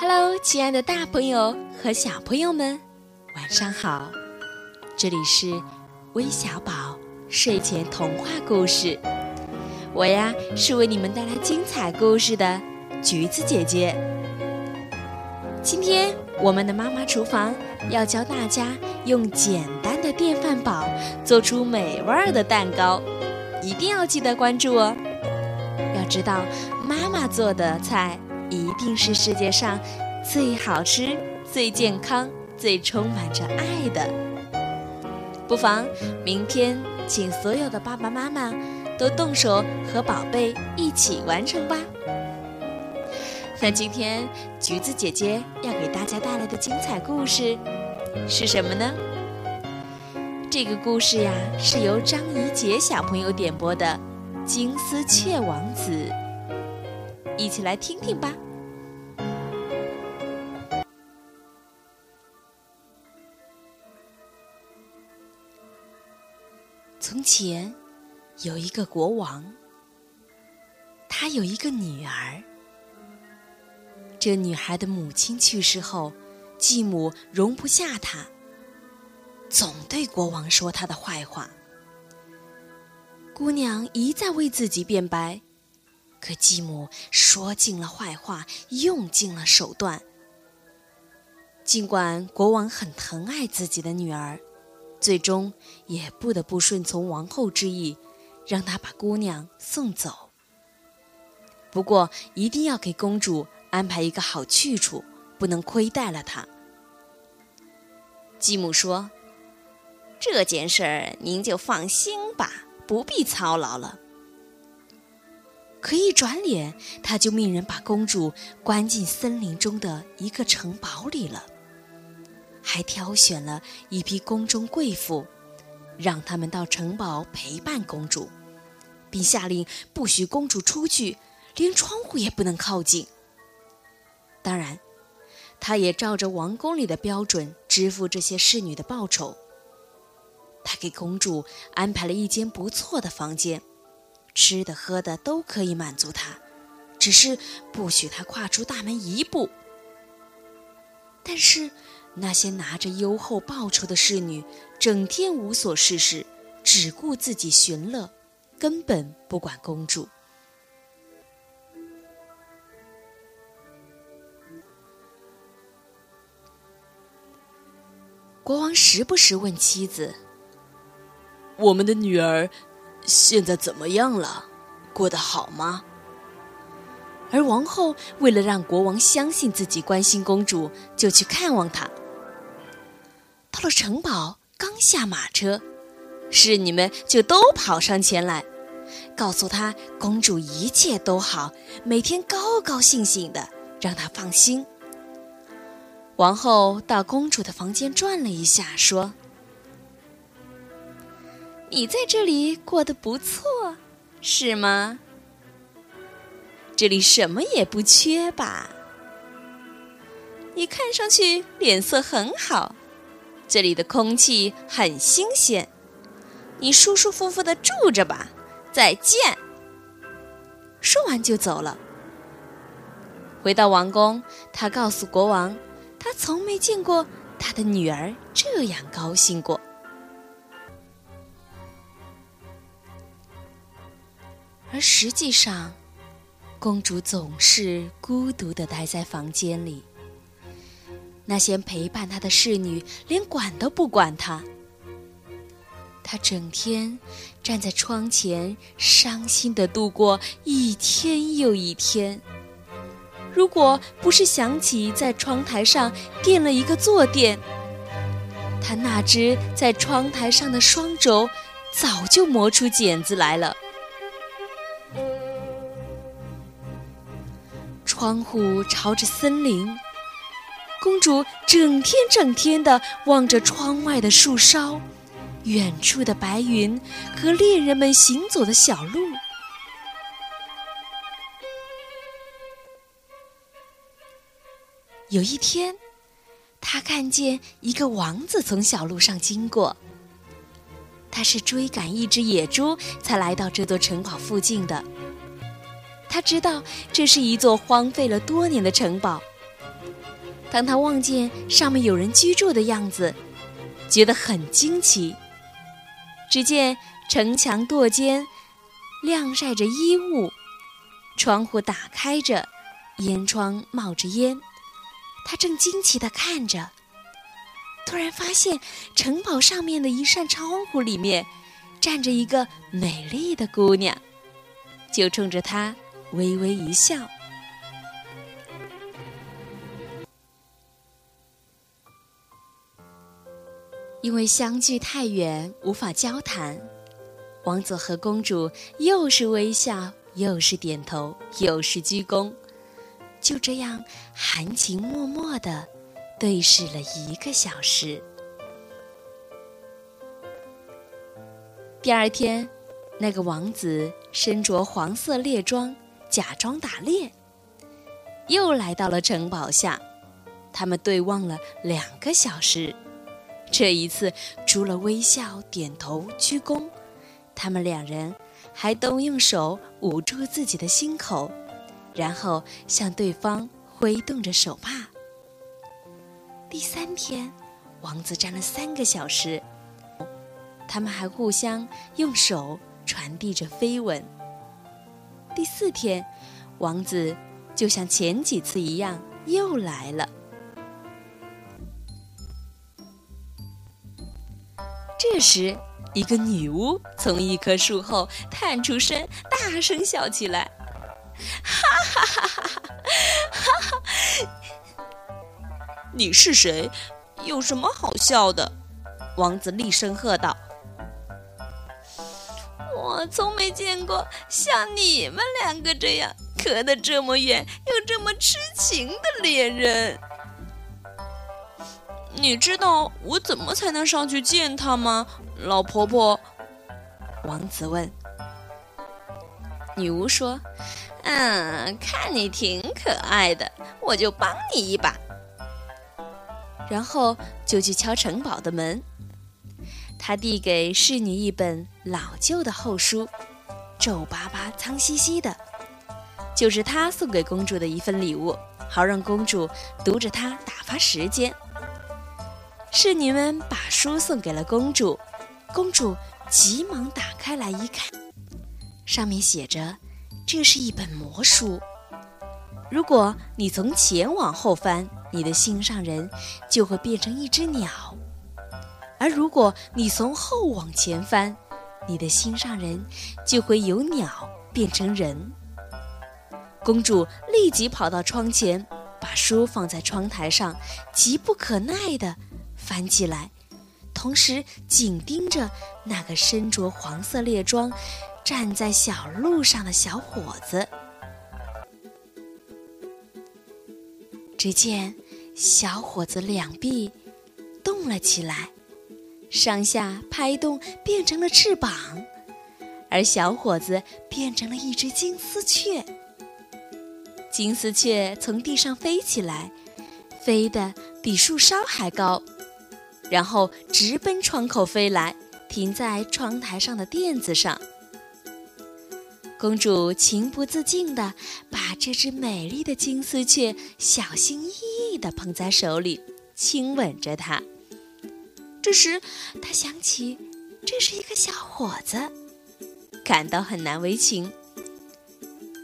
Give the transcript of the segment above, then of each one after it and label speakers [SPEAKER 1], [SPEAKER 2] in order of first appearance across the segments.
[SPEAKER 1] Hello，亲爱的大朋友和小朋友们，晚上好！这里是微小宝睡前童话故事，我呀是为你们带来精彩故事的橘子姐姐。今天我们的妈妈厨房要教大家用简单的电饭煲做出美味的蛋糕，一定要记得关注哦！要知道，妈妈做的菜。一定是世界上最好吃、最健康、最充满着爱的。不妨明天请所有的爸爸妈妈都动手和宝贝一起完成吧。那今天橘子姐姐要给大家带来的精彩故事是什么呢？这个故事呀是由张怡杰小朋友点播的《金丝雀王子》。一起来听听吧。从前，有一个国王，他有一个女儿。这女孩的母亲去世后，继母容不下她，总对国王说她的坏话。姑娘一再为自己辩白。可继母说尽了坏话，用尽了手段。尽管国王很疼爱自己的女儿，最终也不得不顺从王后之意，让她把姑娘送走。不过，一定要给公主安排一个好去处，不能亏待了她。继母说：“这件事儿您就放心吧，不必操劳了。”可一转脸，他就命人把公主关进森林中的一个城堡里了，还挑选了一批宫中贵妇，让他们到城堡陪伴公主，并下令不许公主出去，连窗户也不能靠近。当然，他也照着王宫里的标准支付这些侍女的报酬。他给公主安排了一间不错的房间。吃的喝的都可以满足他，只是不许他跨出大门一步。但是那些拿着优厚报酬的侍女，整天无所事事，只顾自己寻乐，根本不管公主。国王时不时问妻子：“
[SPEAKER 2] 我们的女儿。”现在怎么样了？过得好吗？
[SPEAKER 1] 而王后为了让国王相信自己关心公主，就去看望她。到了城堡，刚下马车，侍女们就都跑上前来，告诉她公主一切都好，每天高高兴兴的，让她放心。王后到公主的房间转了一下，说。你在这里过得不错，是吗？这里什么也不缺吧？你看上去脸色很好，这里的空气很新鲜，你舒舒服服的住着吧。再见。说完就走了。回到王宫，他告诉国王，他从没见过他的女儿这样高兴过。而实际上，公主总是孤独的待在房间里。那些陪伴她的侍女连管都不管她。她整天站在窗前，伤心的度过一天又一天。如果不是想起在窗台上垫了一个坐垫，她那只在窗台上的双肘早就磨出茧子来了。窗户朝着森林，公主整天整天的望着窗外的树梢、远处的白云和恋人们行走的小路。有一天，她看见一个王子从小路上经过。他是追赶一只野猪才来到这座城堡附近的。他知道这是一座荒废了多年的城堡，当他望见上面有人居住的样子，觉得很惊奇。只见城墙垛间晾晒着衣物，窗户打开着，烟窗冒着烟。他正惊奇地看着，突然发现城堡上面的一扇窗户里面站着一个美丽的姑娘，就冲着他微微一笑。因为相距太远，无法交谈，王子和公主又是微笑，又是点头，又是鞠躬，就这样含情脉脉的对视了一个小时。第二天，那个王子身着黄色猎装，假装打猎，又来到了城堡下，他们对望了两个小时。这一次，除了微笑、点头、鞠躬，他们两人还都用手捂住自己的心口，然后向对方挥动着手帕。第三天，王子站了三个小时，他们还互相用手传递着飞吻。第四天，王子就像前几次一样又来了。这时，一个女巫从一棵树后探出身，大声笑起来：“哈哈哈哈哈哈！
[SPEAKER 2] 你是谁？有什么好笑的？”王子厉声喝道：“
[SPEAKER 1] 我从没见过像你们两个这样隔得这么远又这么痴情的恋人。”
[SPEAKER 2] 你知道我怎么才能上去见他吗，老婆婆？
[SPEAKER 1] 王子问。女巫说：“嗯，看你挺可爱的，我就帮你一把。”然后就去敲城堡的门。他递给侍女一本老旧的厚书，皱巴巴、脏兮兮的，就是他送给公主的一份礼物，好让公主读着它打发时间。侍女们把书送给了公主，公主急忙打开来一看，上面写着：“这是一本魔书。如果你从前往后翻，你的心上人就会变成一只鸟；而如果你从后往前翻，你的心上人就会由鸟变成人。”公主立即跑到窗前，把书放在窗台上，急不可耐地。翻起来，同时紧盯着那个身着黄色猎装、站在小路上的小伙子。只见小伙子两臂动了起来，上下拍动，变成了翅膀，而小伙子变成了一只金丝雀。金丝雀从地上飞起来，飞得比树梢还高。然后直奔窗口飞来，停在窗台上的垫子上。公主情不自禁地把这只美丽的金丝雀小心翼翼地捧在手里，亲吻着它。这时，他想起这是一个小伙子，感到很难为情。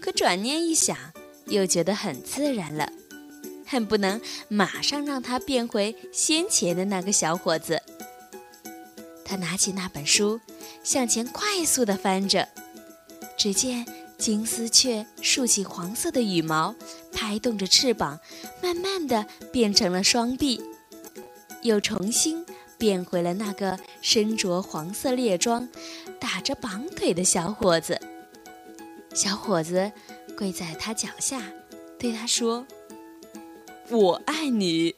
[SPEAKER 1] 可转念一想，又觉得很自然了。恨不能马上让他变回先前的那个小伙子。他拿起那本书，向前快速地翻着。只见金丝雀竖起黄色的羽毛，拍动着翅膀，慢慢地变成了双臂，又重新变回了那个身着黄色猎装、打着绑腿的小伙子。小伙子跪在他脚下，对他说。
[SPEAKER 2] 我爱你。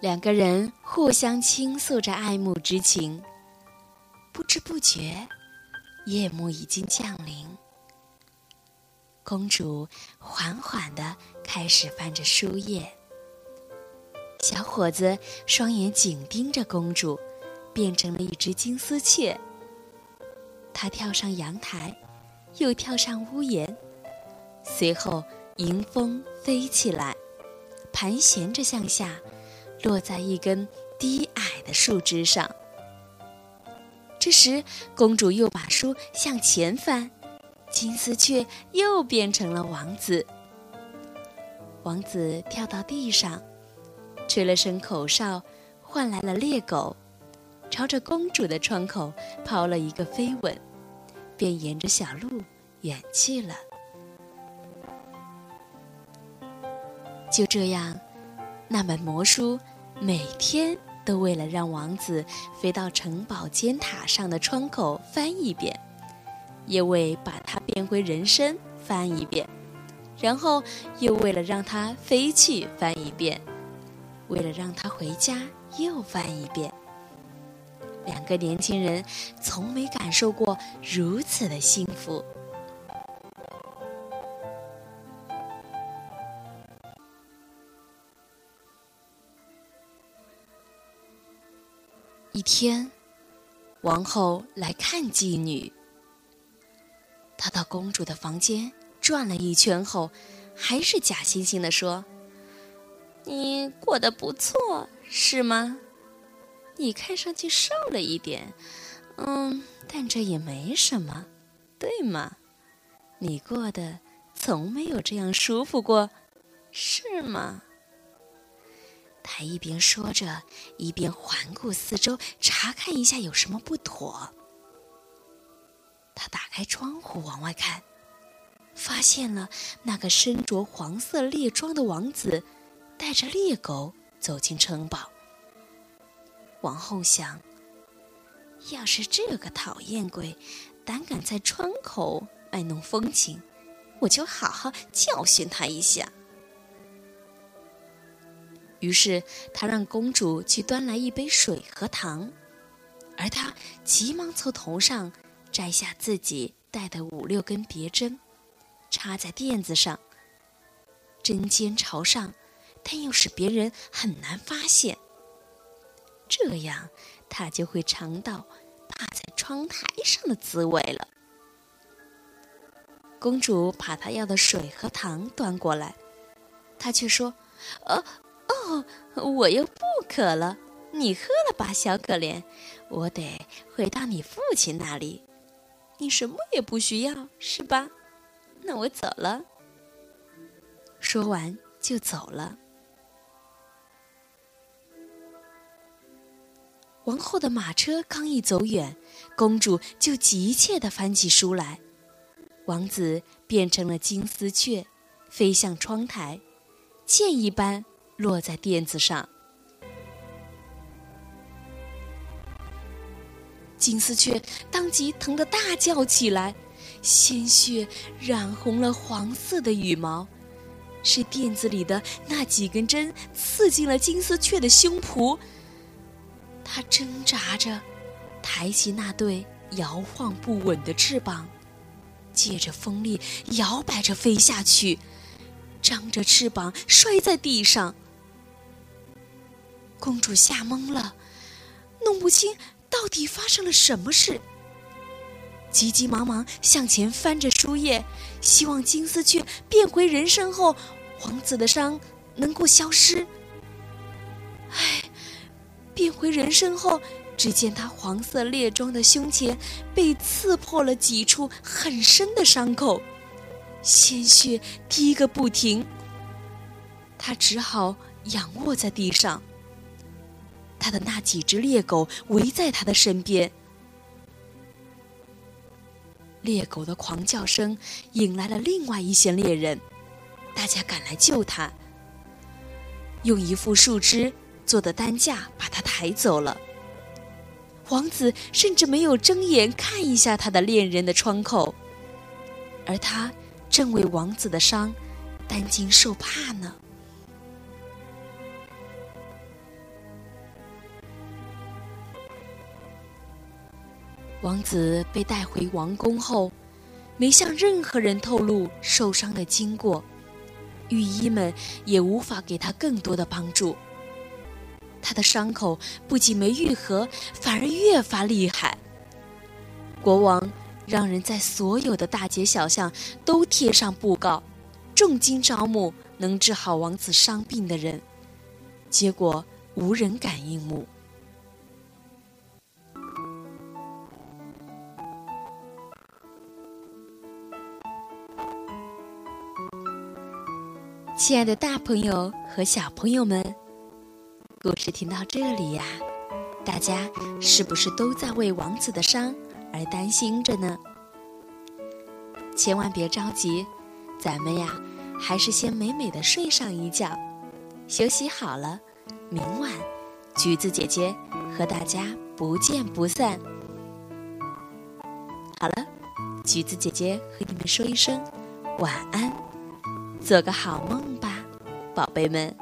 [SPEAKER 1] 两个人互相倾诉着爱慕之情，不知不觉，夜幕已经降临。公主缓缓的开始翻着书页，小伙子双眼紧盯着公主，变成了一只金丝雀。他跳上阳台，又跳上屋檐。随后迎风飞起来，盘旋着向下，落在一根低矮的树枝上。这时，公主又把书向前翻，金丝雀又变成了王子。王子跳到地上，吹了声口哨，唤来了猎狗，朝着公主的窗口抛了一个飞吻，便沿着小路远去了。就这样，那本魔书每天。都为了让王子飞到城堡尖塔上的窗口翻一遍，也为把它变回人身翻一遍，然后又为了让它飞去翻一遍，为了让他回家又翻一遍。两个年轻人从没感受过如此的幸福。一天，王后来看妓女。她到公主的房间转了一圈后，还是假惺惺地说：“你过得不错，是吗？你看上去瘦了一点，嗯，但这也没什么，对吗？你过得从没有这样舒服过，是吗？”他一边说着，一边环顾四周，查看一下有什么不妥。他打开窗户往外看，发现了那个身着黄色猎装的王子，带着猎狗走进城堡。王后想：要是这个讨厌鬼胆敢在窗口卖弄风情，我就好好教训他一下。于是他让公主去端来一杯水和糖，而他急忙从头上摘下自己带的五六根别针，插在垫子上，针尖朝上，但又使别人很难发现。这样他就会尝到趴在窗台上的滋味了。公主把她要的水和糖端过来，他却说：“呃。”哦，我又不渴了，你喝了吧，小可怜。我得回到你父亲那里，你什么也不需要，是吧？那我走了。说完就走了。王后的马车刚一走远，公主就急切地翻起书来。王子变成了金丝雀，飞向窗台，箭一般。落在垫子上，金丝雀当即疼得大叫起来，鲜血染红了黄色的羽毛，是垫子里的那几根针刺进了金丝雀的胸脯。他挣扎着，抬起那对摇晃不稳的翅膀，借着风力摇摆着飞下去，张着翅膀摔在地上。公主吓懵了，弄不清到底发生了什么事，急急忙忙向前翻着书页，希望金丝雀变回人身后，王子的伤能够消失。变回人身后，只见他黄色猎装的胸前被刺破了几处很深的伤口，鲜血滴个不停。他只好仰卧在地上。他的那几只猎狗围在他的身边，猎狗的狂叫声引来了另外一些猎人，大家赶来救他，用一副树枝做的担架把他抬走了。王子甚至没有睁眼看一下他的恋人的窗口，而他正为王子的伤担惊受怕呢。王子被带回王宫后，没向任何人透露受伤的经过，御医们也无法给他更多的帮助。他的伤口不仅没愈合，反而越发厉害。国王让人在所有的大街小巷都贴上布告，重金招募能治好王子伤病的人，结果无人敢应募。亲爱的，大朋友和小朋友们，故事听到这里呀，大家是不是都在为王子的伤而担心着呢？千万别着急，咱们呀，还是先美美的睡上一觉，休息好了，明晚橘子姐姐和大家不见不散。好了，橘子姐姐和你们说一声晚安。做个好梦吧，宝贝们。